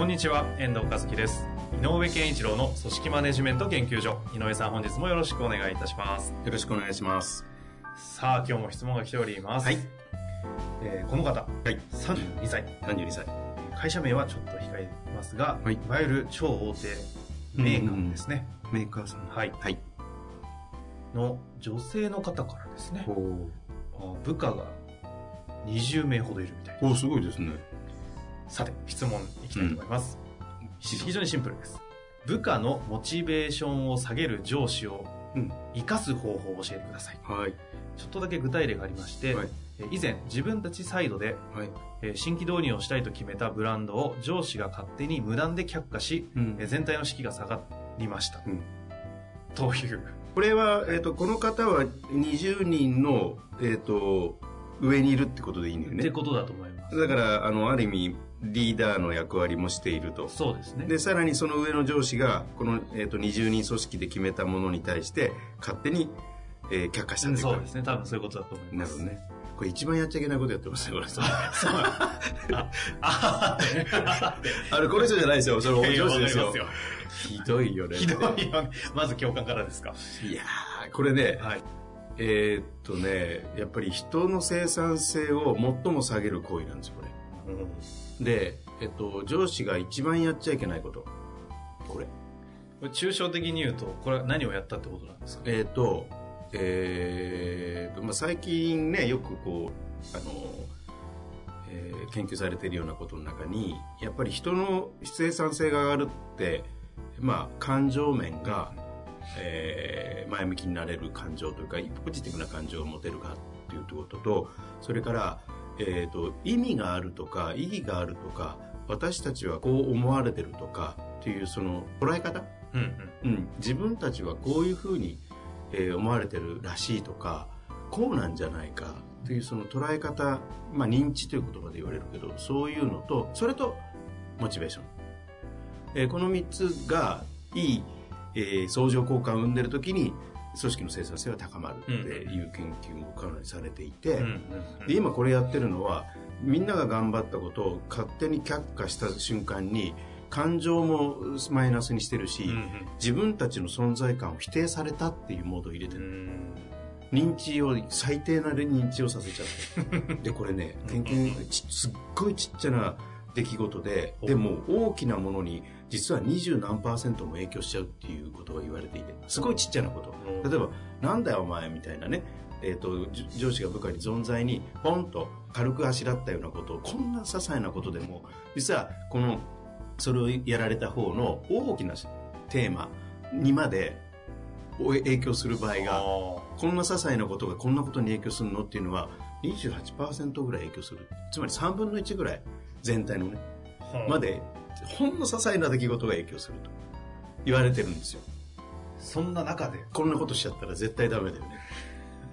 こんにちは遠藤和樹です。井上健一郎の組織マネジメント研究所。井上さん本日もよろしくお願いいたします。よろしくお願いします。さあ今日も質問が来ております、はい。えーこの方。はい。32歳。32歳。会社名はちょっと控えますが、はい。いわゆる超大手メーカーですね、メーカーさん。はい。はい。の女性の方からですね。部下が20名ほどいるみたいです。おすごいですね。さて質問いきたいと思います、非常にシンプルです部下のモチベーションを下げる上司をうん。生かす方法を教えてくださいはい。ちょっとだけ具体例がありまして、はい。え以前自分たちサイドではい。えー新規導入をしたいと決めたブランドを上司が勝手に無断で却下し、うんえー全体の士気が下がりました、うんというこれは、えっ、と、この方は20人の、えっ、と、上にいるってことでいいんだよね。ってことだと思いますだから、あの、ある意味、リーダーの役割もしていると。そうですねで、さらにその上の上司が、この、えっ、と、20人組織で決めたものに対して、勝手に、えー却下したというかそうですね多分そういうことだと思いますなるほどね。これ一番やっちゃいけないことやってますね、これ。ああれ、この人じゃないですよ。それ、いやいや上司ですよ。ひどいよね。ひどいよねまず共感からですかいやー、これね、はいえーっとね、やっぱり人の生産性を最も下げる行為なんですよ、これ。で、えっと、上司が一番やっちゃいけないこと。これ。これ抽象的に言うとこれは何をやったってことなんですか？えーっと、えーまあ、最近ね、よくこう、あの、えー研究されているようなことの中に、やっぱり人の生産性が上がるって、まあ、感情面が、えー前向きになれる感情というかポジティブな感情を持てるかっていうこととそれから、えー、と意味があるとか意義があるとか私たちはこう思われてるとかっていうその捉え方、うんうん。うん、自分たちはこういうふうに、えー思われてるらしいとかこうなんじゃないかというその捉え方、まあ、認知という言葉で言われるけどそういうのとそれとモチベーション、えーこの3つがいい、えー相乗効果を生んでる時に組織の生産性は高まるっていう研究もかなりされていて、うんうんで今これやってるのはみんなが頑張ったことを勝手に却下した瞬間に感情もマイナスにしてるし、うん自分たちの存在感を否定されたっていうモードを入れてる、うん。認知を最低な認知をさせちゃって。でこれね研究ちすっごいちっちゃな出来事ででも大きなものに実は二十何パーセントも影響しちゃうっていうことが言われていてすごいちっちゃなこと。例えば「なんだよお前」みたいなねえー、とじ上司が部下に存在にポンと軽くあしらったようなことをこんな些細なことでも実はこのそれをやられた方の大きなテーマにまでお影響する場合があこんな些細なことがこんなことに影響するのっていうのは28%ぐらい影響する。つまり3分の1ぐらい全体のねーまでほんの些細な出来事が影響すると言われてるんですよ。そんな中でこんなことしちゃったら絶対ダメだよね。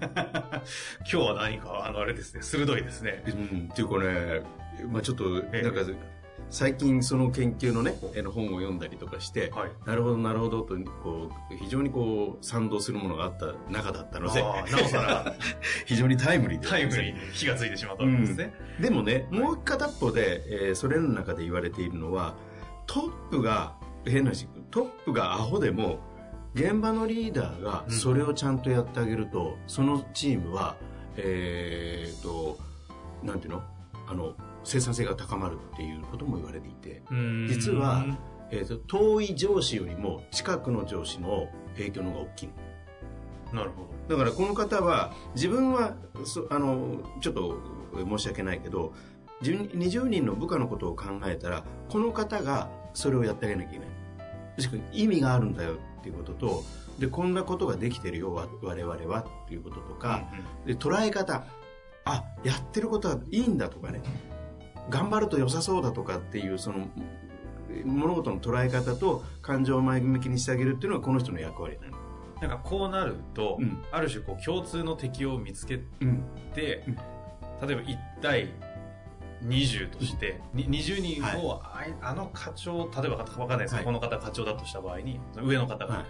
今日は何かあのあれですね鋭いですね。うん。っていうかね、まあ、ちょっとええ。なんか最近その研究のね本を読んだりとかして、はい。なるほどなるほどとこう非常にこう賛同するものがあった中だったのであーなおさら。非常にタイムリーでタイムリーに火がついてしまったわけですね、でもねもう片っぽで、えーそれの中で言われているのはトップが変な話トップがアホでも現場のリーダーがそれをちゃんとやってあげると、そのチームはえーっとなんていうの？あの生産性が高まるっていうことも言われていてうん。実は、えーっと遠い上司よりも近くの上司の影響の方が大きいの。なるほだからこの方は自分はそあのちょっと申し訳ないけど自分20人の部下のことを考えたらこの方がそれをやってあげなきゃいけない。しかも意味があるんだよっていうこととでこんなことができてるよわ我々はっていうこととか、で捉え方。あやってることはいいんだとかね頑張ると良さそうだとかっていうその物事の捉え方と感情を前向きにしてあげるっていうのがこの人の役割なの。なんかこうなると、うん。ある種こう共通の敵を見つけうん。て、うん。例えば1対20として、に20人を、あいあの課長例えばわかんないですけど、はい。この方が課長だとした場合に上の方が、はい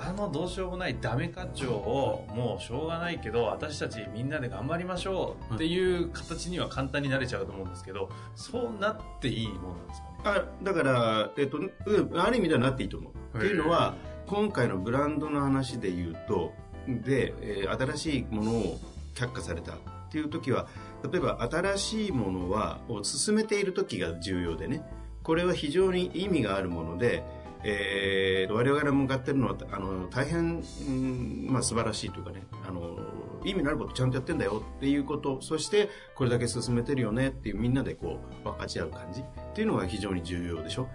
あのどうしようもないダメ課長をもうしょうがないけど私たちみんなで頑張りましょうっていう形には簡単になれちゃうと思うんですけどそうなっていいもんなんですかね？あだから、えっと、うんある意味ではなっていいと思う。っていうのは、今回のブランドの話で言うと、で、えー新しいものを却下されたっていう時は、例えば新しいものは、を進めている時が重要でね、これは非常に意味があるもので、えー、我々が向かってるのは、あの、大変、うんまあ素晴らしいというかね、あの、意味のあることちゃんとやってんだよっていうこと、そしてこれだけ進めてるよねっていうみんなでこう分かち合う感じっていうのが非常に重要でしょ。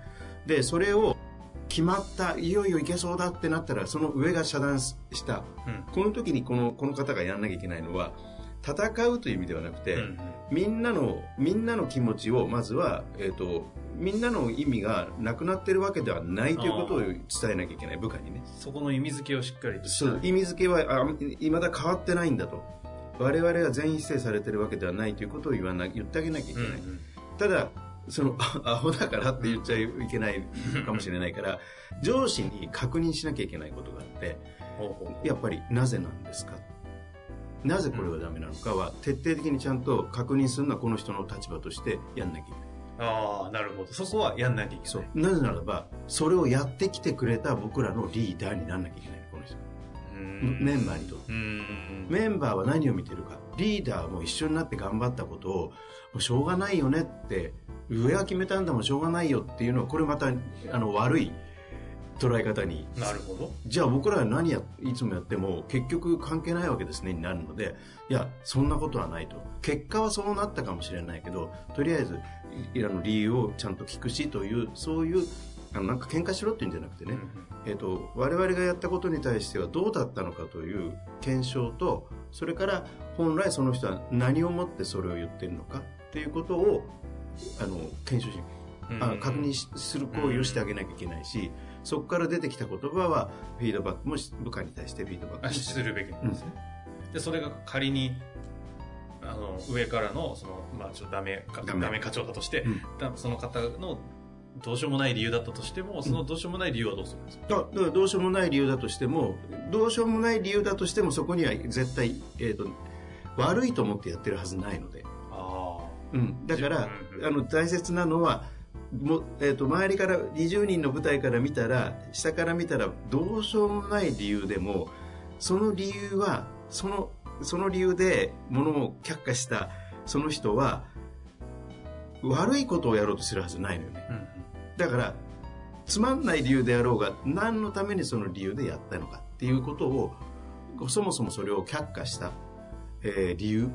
で、それを決まった、いよいよいけそうだってなったら、その上が遮断した。うんこの時にこの、この方がやんなきゃいけないのは、戦うという意味ではなくて、うんみんなの、みんなの気持ちを、まずは、えっ、と、みんなの意味がなくなってるわけではないということを伝えなきゃいけない、部下にね。そこの意味付けをしっかりとそう、意味付けは、あ、いまだ変わってないんだと。我々が全員否定されてるわけではないということを言わな、言ってあげなきゃいけない。うんうん。ただ、その、あアホだからって言っちゃいけないかもしれないから、上司に確認しなきゃいけないことがあって、やっぱりなぜなんですか？なぜこれはダメなのかは徹底的にちゃんと確認するのはこの人の立場としてやんなきゃいけない。ああなるほどそこはやんなきゃいけないそう。なぜならば、それをやってきてくれた僕らのリーダーになんなきゃいけないのこの人。メンバーにとって。メンバーは何を見てるか。リーダーも一緒になって頑張ったことを、もうしょうがないよねって、上は決めたんだもんしょうがないよっていうのは、これまた、あの、悪い捉え方に。なるほど。じゃあ僕らは何や、いつもやっても結局関係ないわけですねになるので、いや、そんなことはないと。結果はそうなったかもしれないけど、とりあえず、いあの理由をちゃんと聞くしという、そういう、あのなんか喧嘩しろっていうんじゃなくてね、えっ、と、我々がやったことに対してはどうだったのかという検証と、それから本来その人は何をもってそれを言ってるのかっていうことを、あの、検証し、うん。あ確認しする行為をしてあげなきゃいけないし、そこから出てきた言葉はフィードバックもし部下に対してフィードバックするべきなんですね、でそれが仮にあの上からのその、まあ、ちょっとダメかダメ。課長だとして、うん。だその方のどうしようもない理由だったとしてもそのどうしようもない理由はどうするんですか、だだからどうしようもない理由だとしてもどうしようもない理由だとしてもそこには絶対、えー、と悪いと思ってやってるはずないので、あうん、だから、うんうん。あの大切なのはも、えー、と周りから20人の舞台から見たら下から見たらどうしようもない理由でもその理由はそのその理由でものを却下したその人は悪いことをやろうとするはずないのよね。あ、うん。だからつまんない理由であろうが何のためにその理由でやったのかっていうことをそもそもそれを却下した、えー理由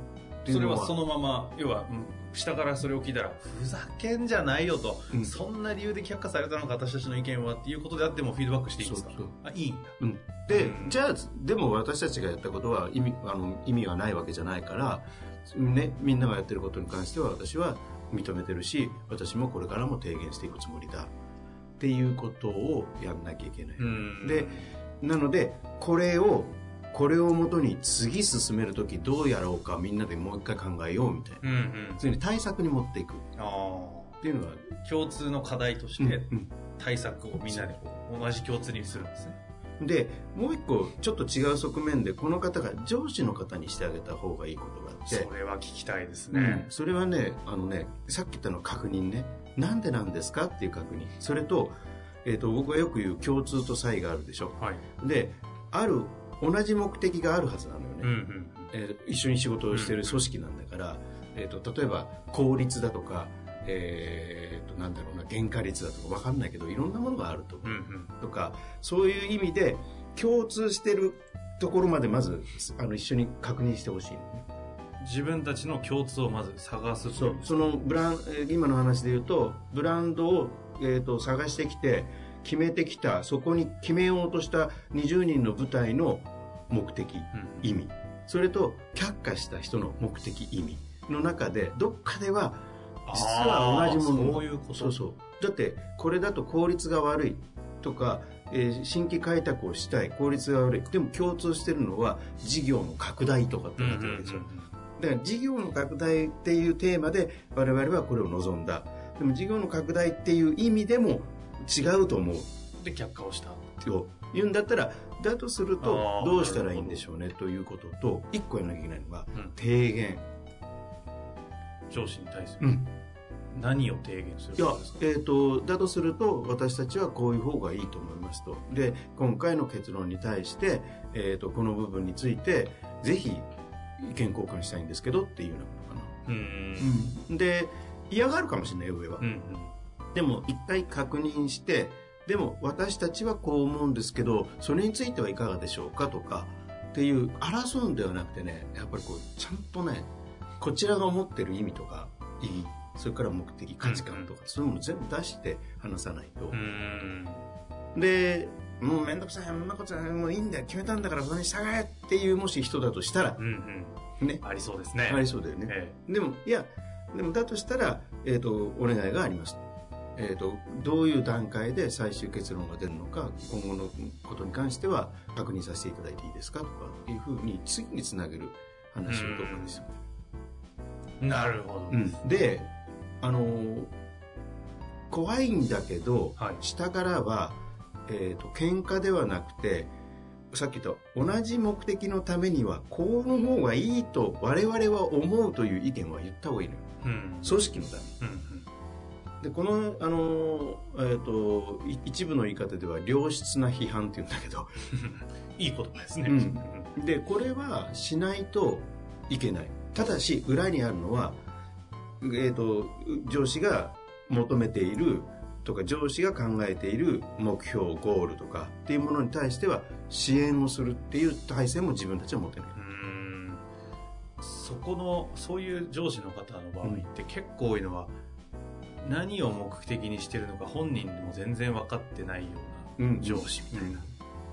それはそのまま要は、うん下からそれを聞いたらふざけんじゃないよと、うん。そんな理由で却下されたのか私たちの意見はっていうことであってもフィードバックしていいんですか？あいいんだ。うん、で、うんじゃあでも私たちがやったことは意味あの意味がないわけじゃないから、ね、みんながやってることに関しては私は認めてるし私もこれからも提言していくつもりだっていうことをやんなきゃいけない、うん。でなのでこれをこれをもとに次進める時どうやろうかみんなでもう一回考えようみたいな。うんうん。つまり対策に持っていく。あっていうのは、あ共通の課題としてうん対策をみんなで同じ共通にするんですね。でもう一個ちょっと違う側面でこの方が上司の方にしてあげた方がいいことがあって。それは聞きたいですうん。ね、それはねあのねさっき言ったの確認ね。なんでなんですかっていう確認。それと,、えー、と僕がよく言う共通と差異があるでしょ。はい。である同じ目的があるはずなのよね、うんうんえー一緒に仕事をしている組織なんだから、えー、と例えば効率だとか、えー、となんだろうな原価率だとか分かんないけどいろんなものがあると思う。うんうん。とかそういう意味で共通してるところまでまずあの一緒に確認してほしいのね。自分たちの共通をまず探すとそう。そのブランえー今の話で言うとブランドを、えー、と探してきて決めてきたそこに決めようとした20人の舞台の目的うん。意味。それと却下した人の目的意味の中でどっかでは実は同じもの。そういうこと。そうそう。だってこれだと効率が悪い。とか、えー新規開拓をしたい。効率が悪い。でも共通してるのは事業の拡大とかってうんなってるわけですよ、うん。だから事業の拡大っていうテーマで我々はこれを望んだ。でも事業の拡大っていう意味でも違うと思う。うんで却下をした。と言うんだったらだとするとどうしたらいいんでしょうねということと一個やらなきゃいけないのがうん。提言、上司に対する。うん、何を提言するいやかですか、えー、とだとすると私たちはこういう方がいいと思いますと。で今回の結論に対して、えー、とこの部分についてぜひ意見交換したいんですけどっていうようなことかうーん。な、で嫌がるかもしれないよ上は、うんうんでも一回確認してでも私たちはこう思うんですけどそれについてはいかがでしょうかとかっていう争うんではなくてねやっぱりこうちゃんとねこちらが思ってる意味とか意義それから目的価値観とか、そういうものを全部出して話さないと。でもう面倒くさいそんなことはもういいんだよ決めたんだからそれに従えっていうもし人だとしたらうんう、ん。ね。ありそうですね。ありそうだよね、え。でもいやでもだとしたら、えー、とお願いがあります、えー、とどういう段階で最終結論が出るのか今後のことに関しては確認させていただいていいですかとかっていうふうに次につなげる話をどっかですよ、えなるほど、うん。であのー怖いんだけど、はい。下からは、えー、と喧嘩ではなくてさっき言った同じ目的のためにはこうの方がいいと我々は思うという意見は言った方がいいのよ。うん。組織のためうんうんでこの、あのーえー、とい一部の言い方では良質な批判っていうんだけど。いい言葉ですね、うん。でこれはしないといけない。ただし裏にあるのは、えー、と上司が求めているとか上司が考えている目標ゴールとかっていうものに対しては支援をするっていう体制も自分たちは持ってない、そこのそういう上司の方の場合って結構多いのは、何を目的にしてるのか本人でも全然分かってないような上司みたいな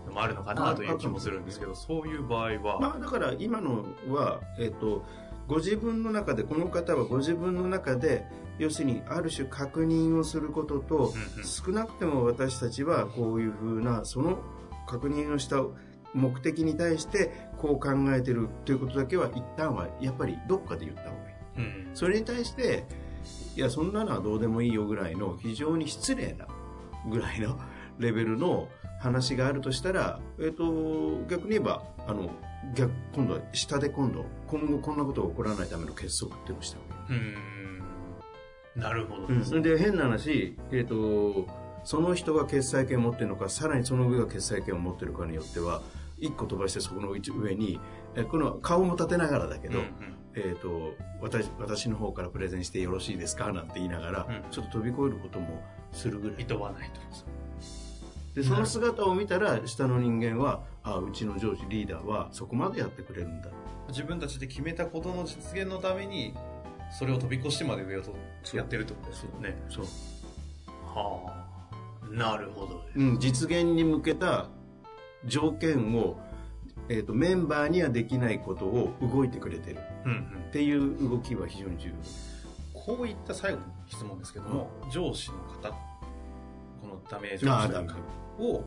のもあるのかなという気もするんですけどそういう場合は、まあだから今のは、えっとご自分の中でこの方はご自分の中で要するにある種確認をすることと、少なくても私たちはこういうふうなその確認をした目的に対してこう考えてるということだけは一旦はやっぱりどっかで言った方がいい。うん。それに対していやそんなのはどうでもいいよぐらいの非常に失礼なぐらいの レベルの話があるとしたら、えっと逆に言えばあの逆今度は下で今度今後こんなことが起こらないための結束っていうのをした方がいい。うーん。なるほどうんですね、それで変な話、えっとその人が決裁権を持ってるのかさらにその上が決裁権を持ってるかによっては一個飛ばしてそこの上にえこの顔も立てながらだけど、うんうんえー、と私私の方からプレゼンしてよろしいですか？なんて言いながら、うん。ちょっと飛び越えることもするぐらい。いとわないと。でその姿を見たら下の人間はあうちの上司リーダーはそこまでやってくれるんだ。自分たちで決めたことの実現のためにそれを飛び越してまで上をとやってるってことですよね。そう、はあ。なるほどです。うん、実現に向けた条件を、えー、とメンバーにはできないことを動いてくれてる。うんうん。っていう動きは非常に重要。こういった最後の質問ですけども、上司の方このダメ。ージを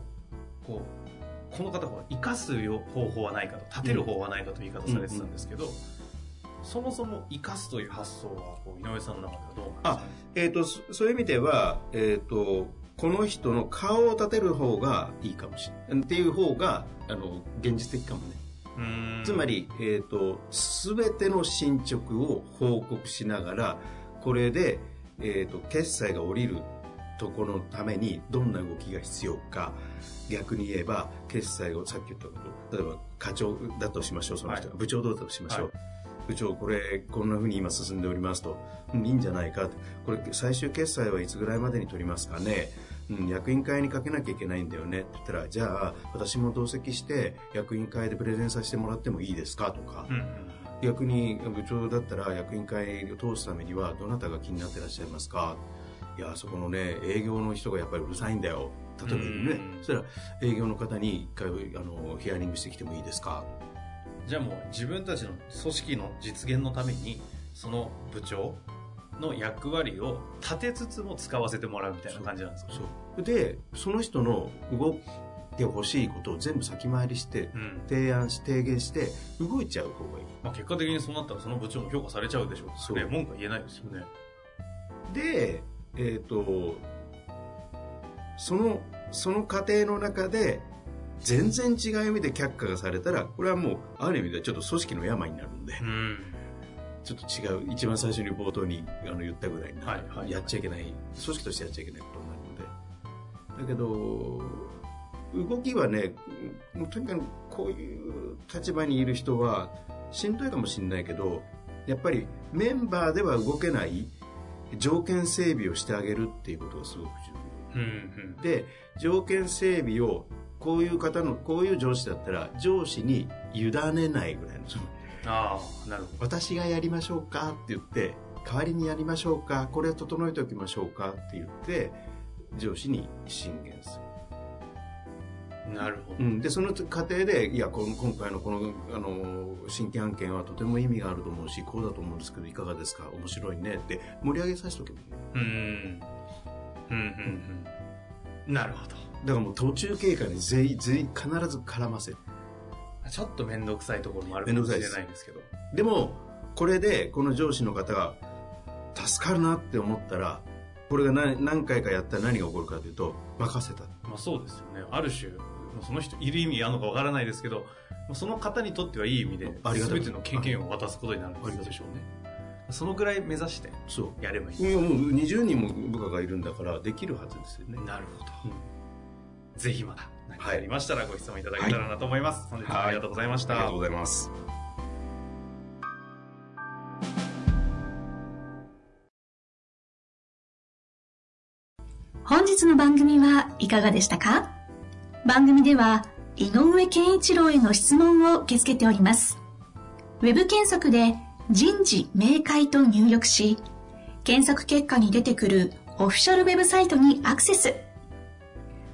こうこの方が生かすよ方法はないかと立てる方法はないかという言い方されてたんですけど、そもそも生かすという発想はこう井上さんの中ではどうなんですか、えー、とそそういう意味では、えー、とこの人の顔を立てる方がいいかもしれない。っていう方があの現実的かもね。つまり、えー、と全ての進捗を報告しながらこれで、えー、と決済が下りるところのためにどんな動きが必要か。逆に言えば決済をさっき言ったこと例えば課長だとしましょうその人が、はい。部長どうだとしましょう、はい。部長これこんなふうに今進んでおりますと、うんいいんじゃないか。とこれ最終決済はいつぐらいまでに取りますかねうん、役員会にかけなきゃいけないんだよね。って言ったらじゃあ私も同席して役員会でプレゼンさせてもらってもいいですか？とか、うんうん逆に部長だったら役員会を通すためにはどなたが気になってらっしゃいますか？いやそこのね営業の人がやっぱりうるさいんだよ。例えばね。うん。そしたら営業の方に一回あのヒアリングしてきてもいいですか？じゃあもう自分たちの組織の実現のためにその部長の役割を立てつつも使わせてもらうみたいな感じなんですかそう。でその人の動いてほしいことを全部先回りしてうん。提案し提言して動いちゃう方がいい。まあ、結果的にそうなったらその部長も評価されちゃうでしょう。そう。ね文句は言えないですよね。でえっ、とそのその過程の中で全然違う意味で却下がされたらこれはもうある意味ではちょっと組織の病になるんで。うんちょっと違う。一番最初に冒頭にあの言ったぐらいな、はいはい。やっちゃいけない組織としてやっちゃいけないことになるので。だけど動きはねもうとにかくこういう立場にいる人はしんどいかもしれないけどやっぱりメンバーでは動けない条件整備をしてあげるっていうことがすごく重うんうん。要で条件整備をこういう方のこういう上司だったら上司に委ねないぐらいのそのああなるほ私がやりましょうかって言って代わりにやりましょうかこれを整えておきましょうかって言って上司に進言すどなるほる、うん、でその過程でいやこの今回のこのあの新規案件はとても意味があると思うしこうだと思うんですけどいかがですか？面白いね。って盛り上げさせておけばいいどうんうんうん。うん。なるほど。だからもう途中経過に全員全員必ず絡ませるちょっと面倒くさいところもあるかもしれないですけど。でもこれでこの上司の方が助かるなって思ったらこれが何何回かやったら何が起こるかというと任せた。まあそうですよね。ある種その人いる意味あるのかわからないですけどその方にとってはいい意味でありがたい。全ての経験を渡すことになるんでしょうねそのぐらい目指してそう。やればいい。いやもう20人も部下がいるんだからできるはずですよね。なるほど、うんぜひまた何かありましたらご質問いただけたらなと思います、本日もありがとうございました、ありがとうございます。本日の番組はいかがでしたか？番組では井上健一郎への質問を受け付けております。ウェブ検索で人事明快と入力し、検索結果に出てくるオフィシャルウェブサイトにアクセス。